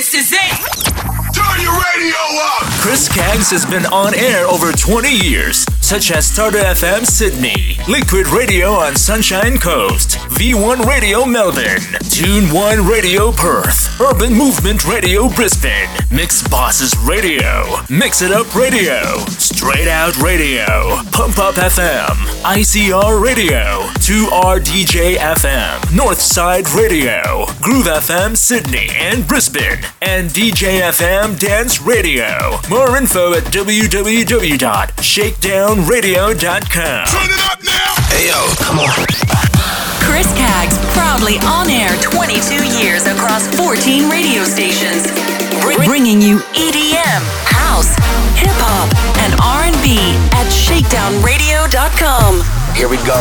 This is it. Turn your radio up! Chris Caggs has been on air over 20 years, such as Starter FM Sydney, Liquid Radio on Sunshine Coast, V1 Radio Melbourne, Tune 1 Radio Perth, Urban Movement Radio Brisbane, Mix Bosses Radio, Mix It Up Radio, Straight Out Radio, Pump Up FM, ICR Radio, 2RDJ FM, Northside Radio, Groove FM Sydney and Brisbane, and DJ FM Dance Radio. More info at www.shakedownradio.com. Turn it up now! Hey yo, come on. Chris Caggs, proudly on air 22 years across 14 radio stations, Br- bringing you EDM, house, hip hop, and R&B at shakedownradio.com. Here we go.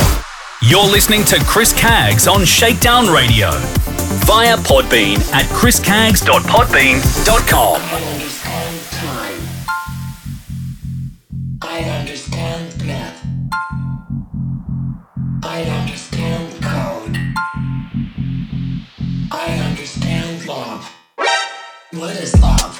You're listening to Chris Caggs on Shakedown Radio via Podbean at chriscaggs.podbean.com. I understand I understand code. I understand love. What is love?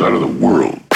Out of the world.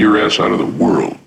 Your ass out of the world.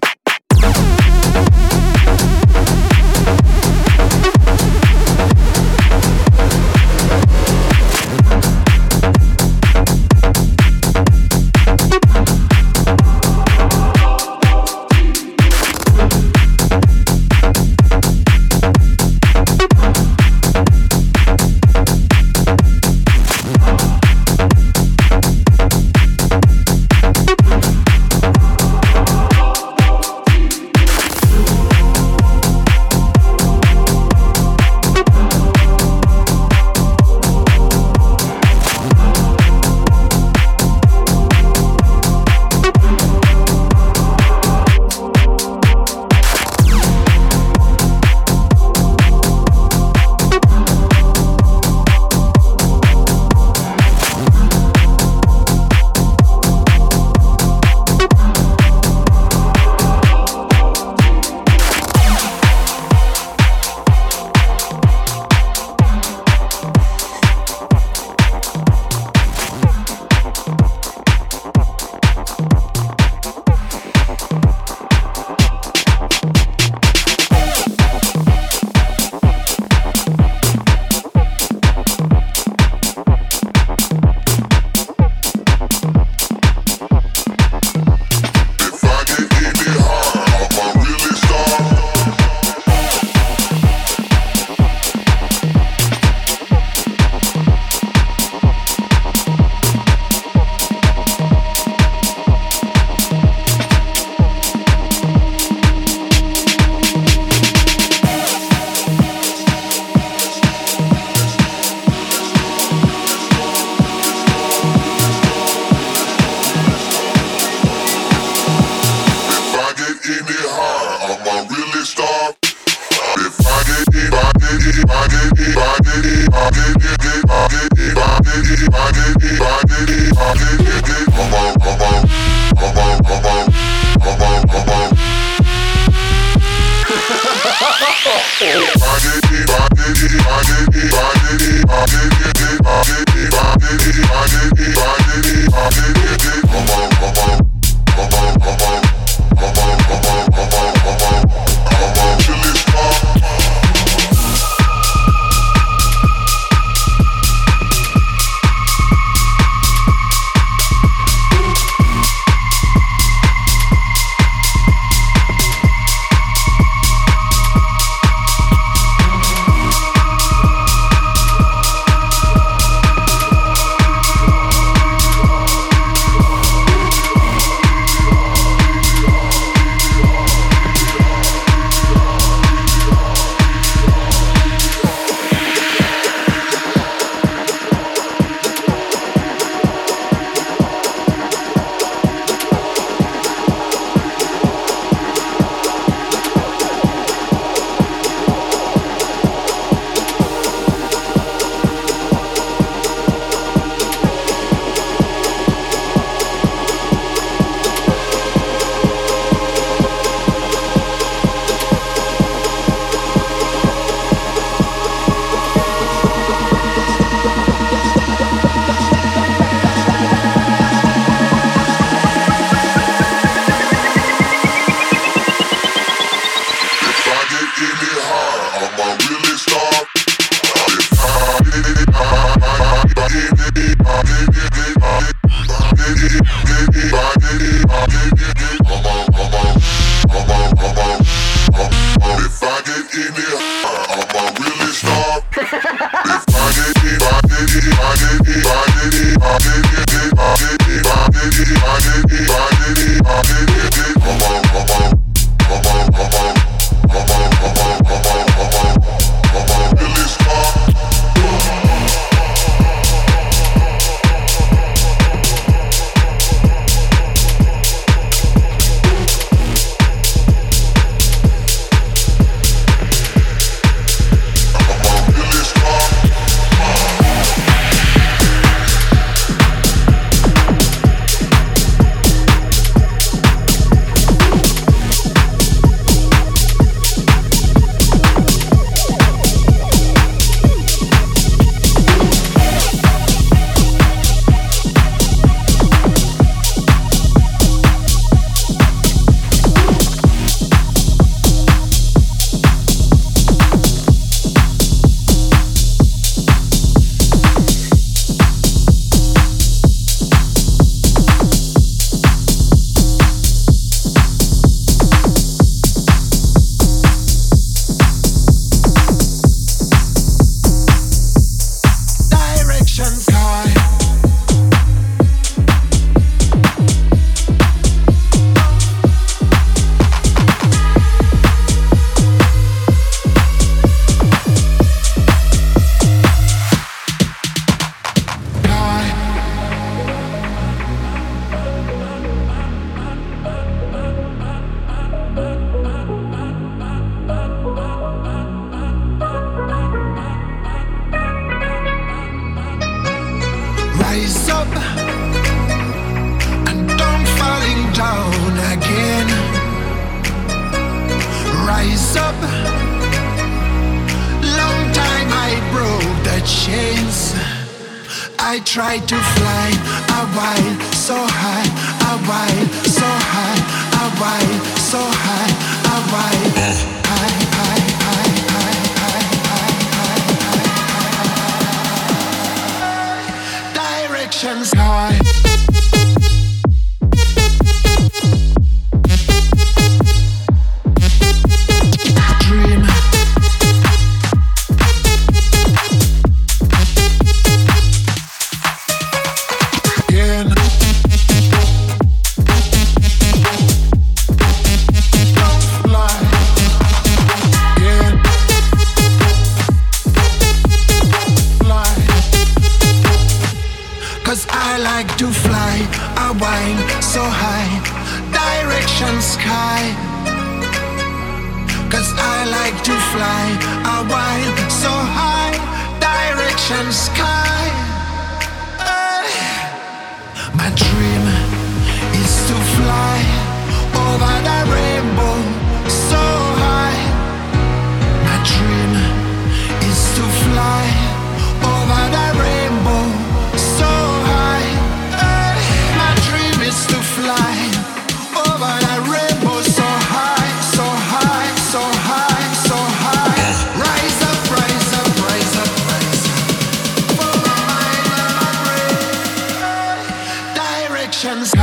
try to fly. I ride so high, I ride so high, I ride so high, I ride high, high, high, high, high, high, high, high, high. Directions high.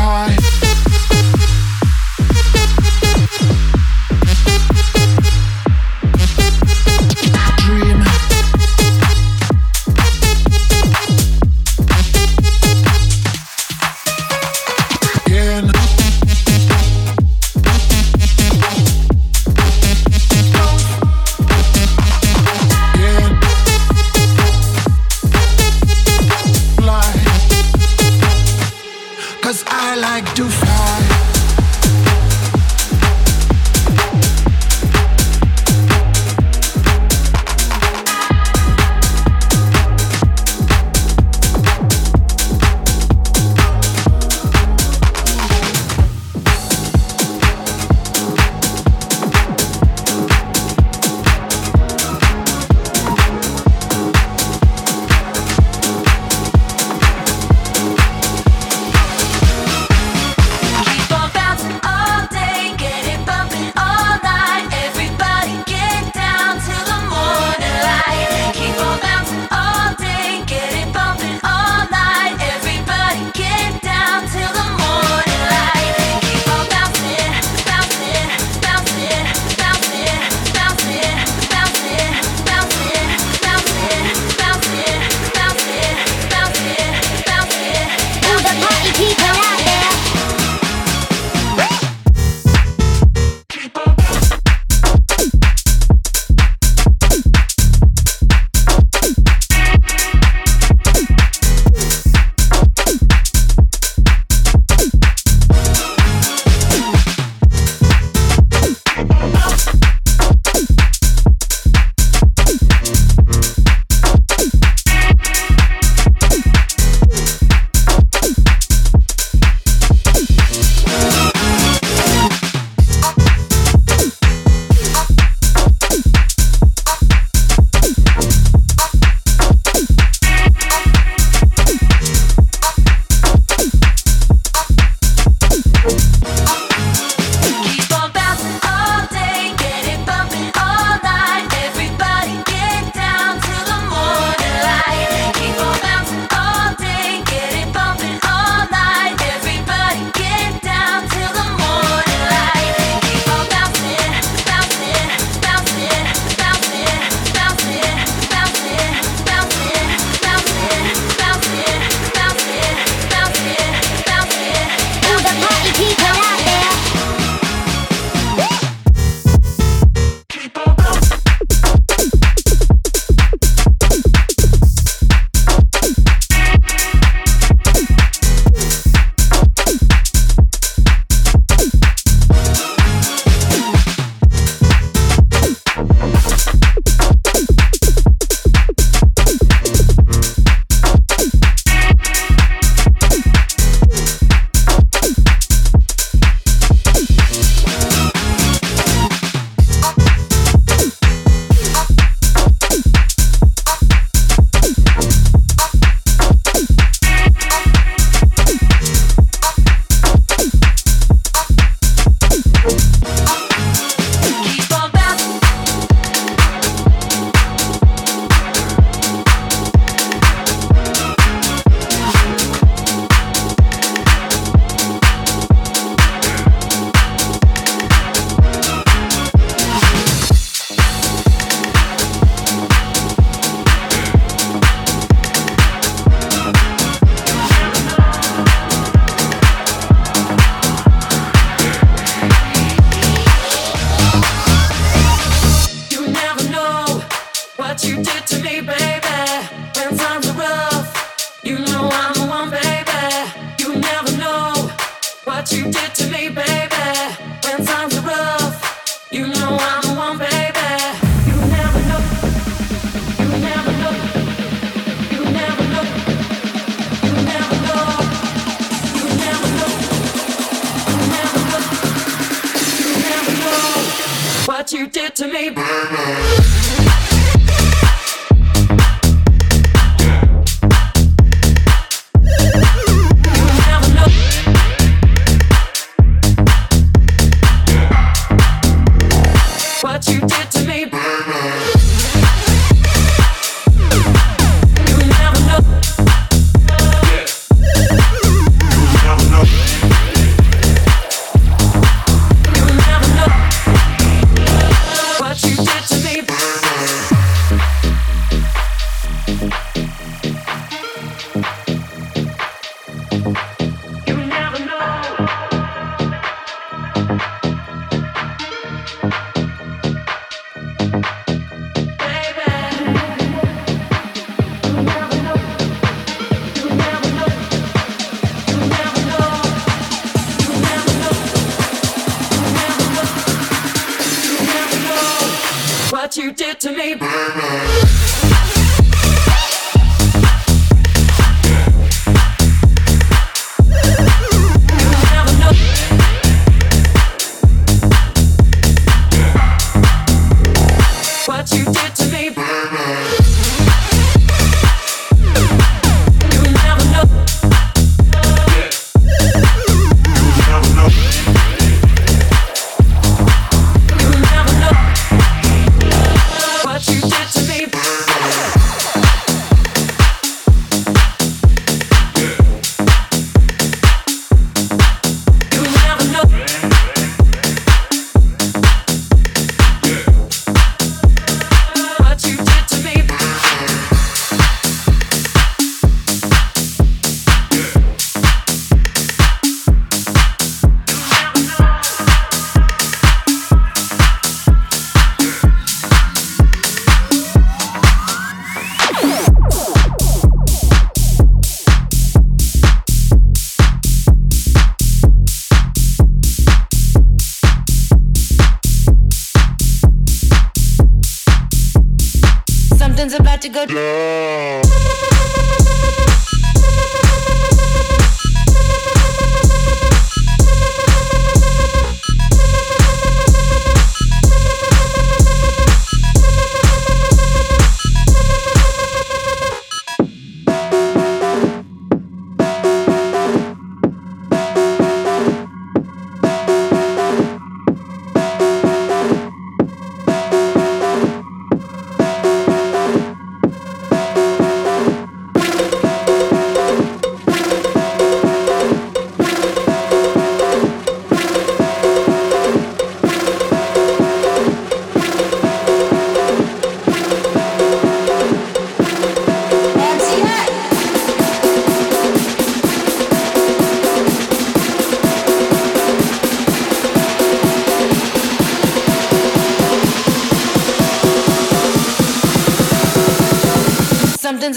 high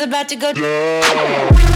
about to go. go,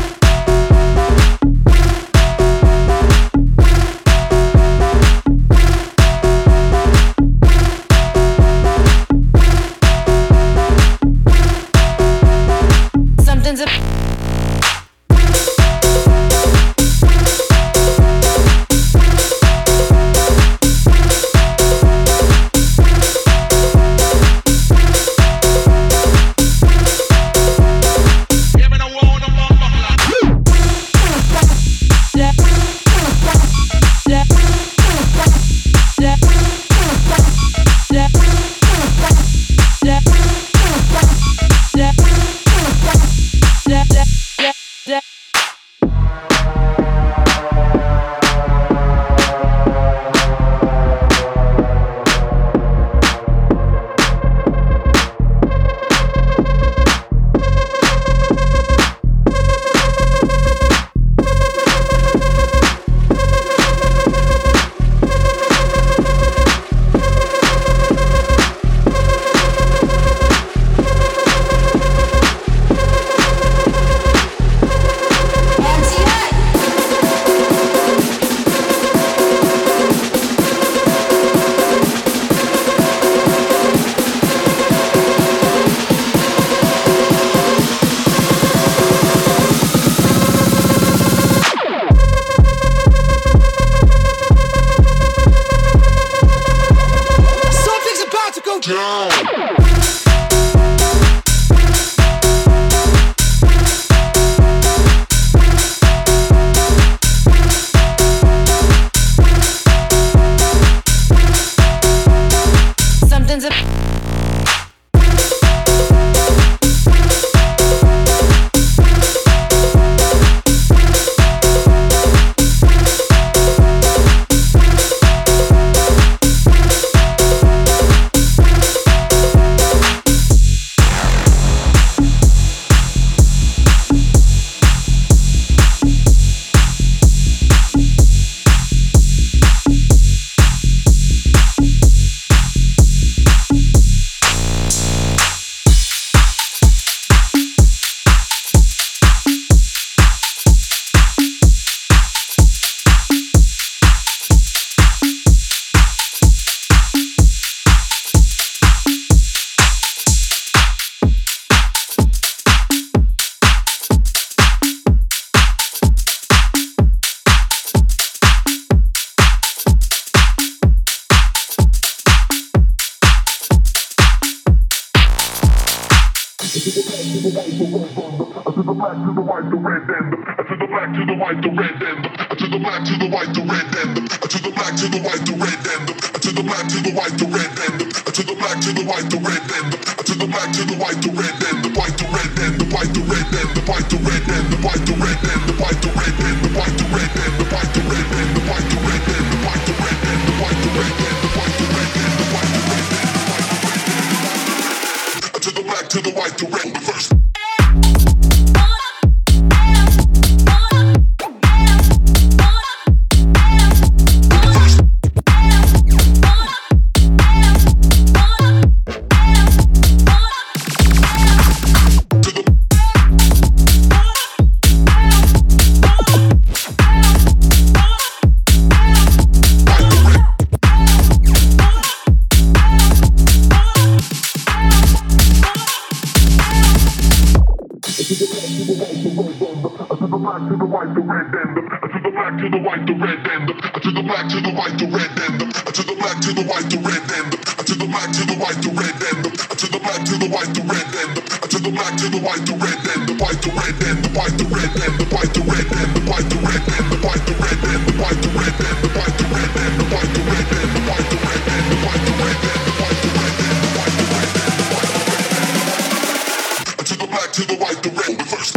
to the white, the red end. To the black to the white, the red end. To the black to the white, the red end. To the black to the white, the red end. To the black to the white, the red end. To the black to the white, the red end. The white, the red end. The white, the red end. The white, the red end. The white, the red end. The white, the red end. The white, the red end. The white, the red end. The white, the red end. The white, the red end. The white, the red end. The white, the red end. The white, the red end. To the black to the white, the red. The first.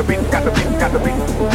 got the beat, got the beat, got. The beat,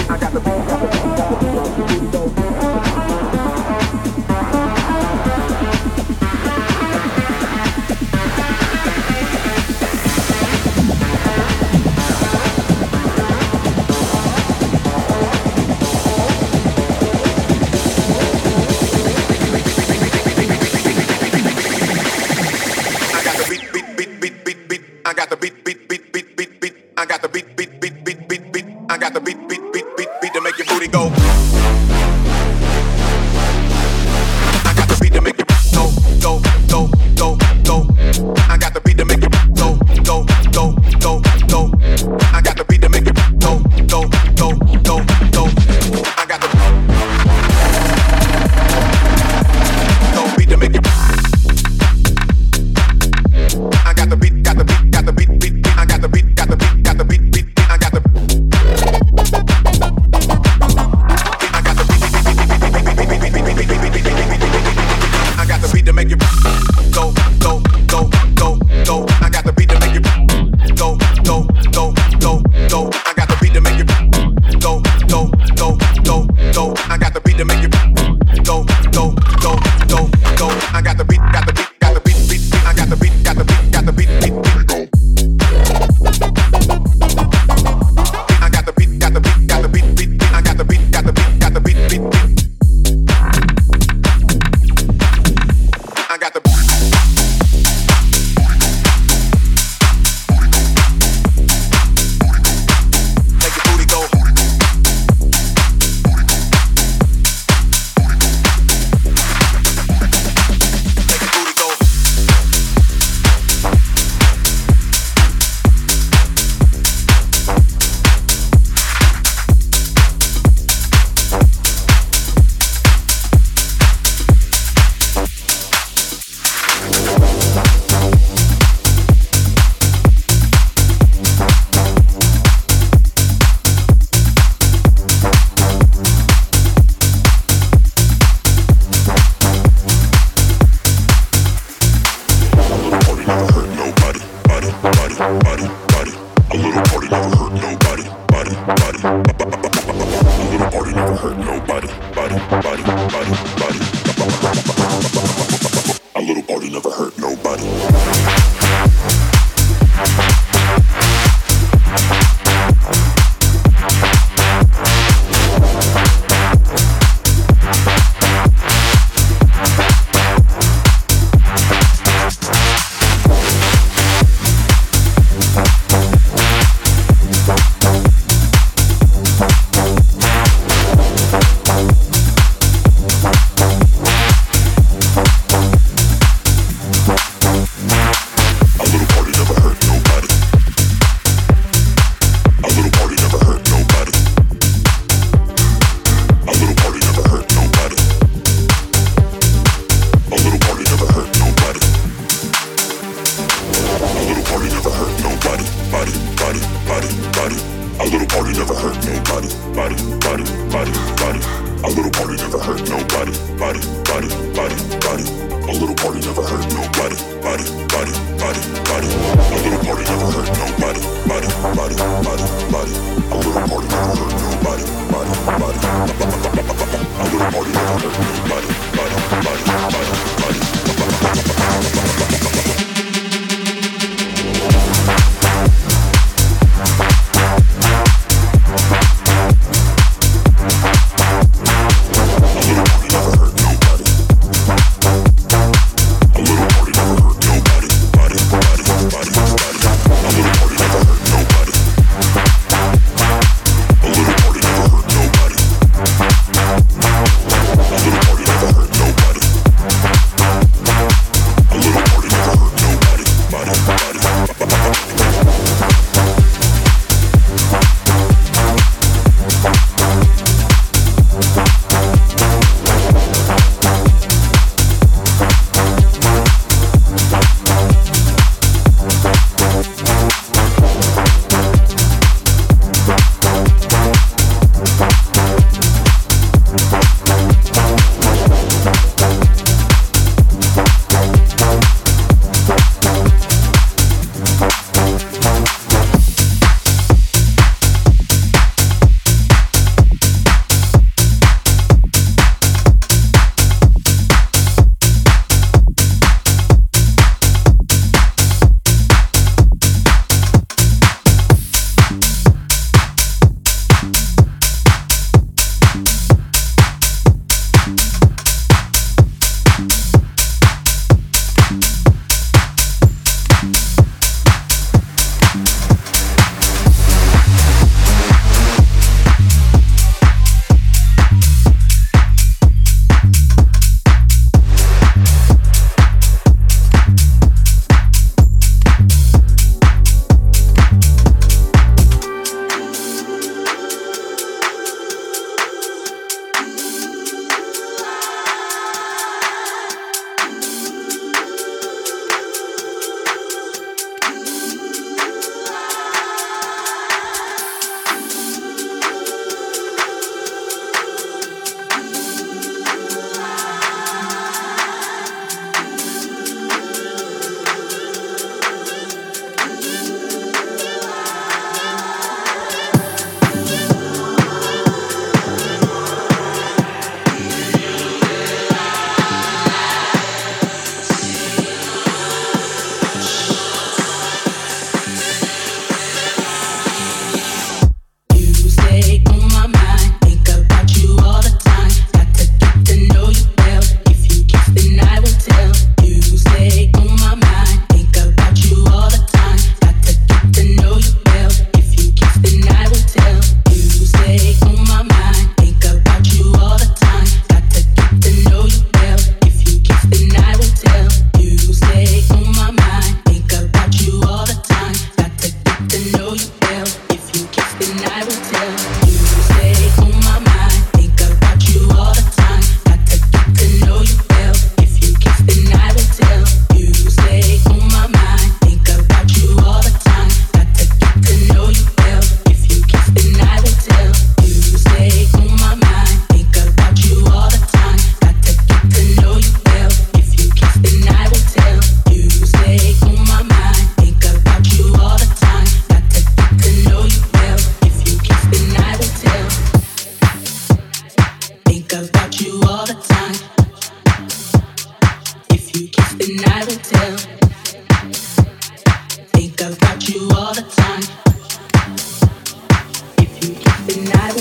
watch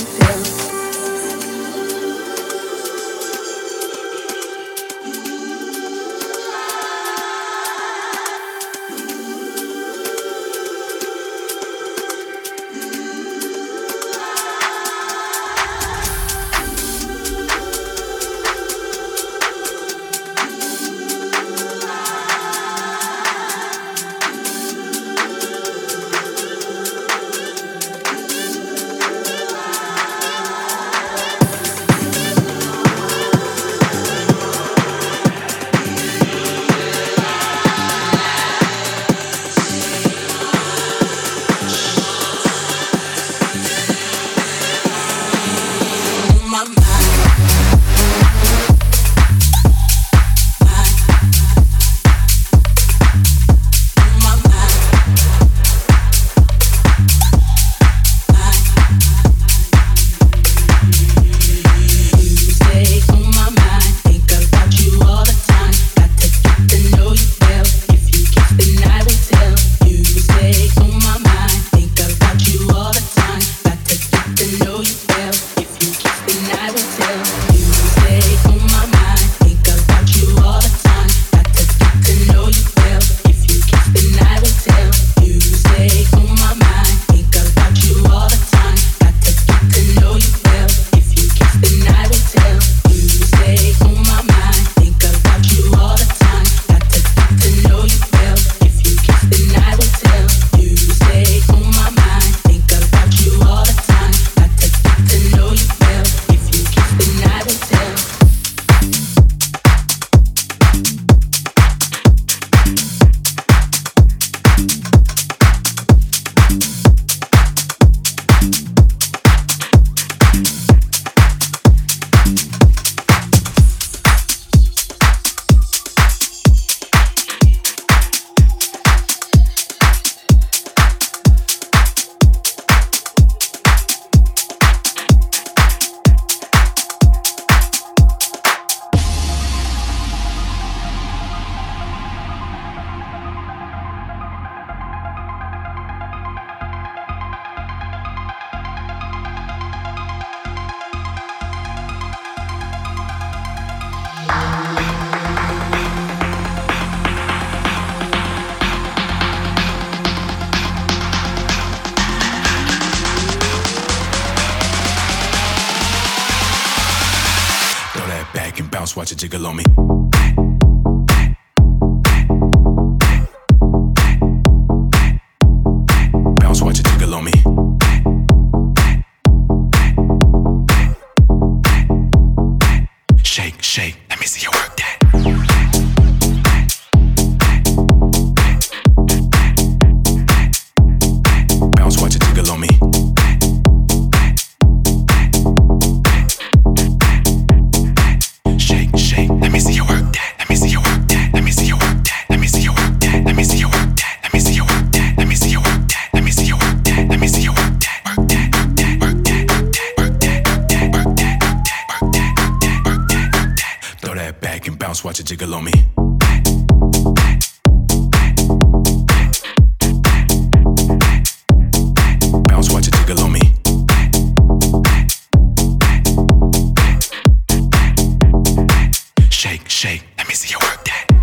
a jiggle on me.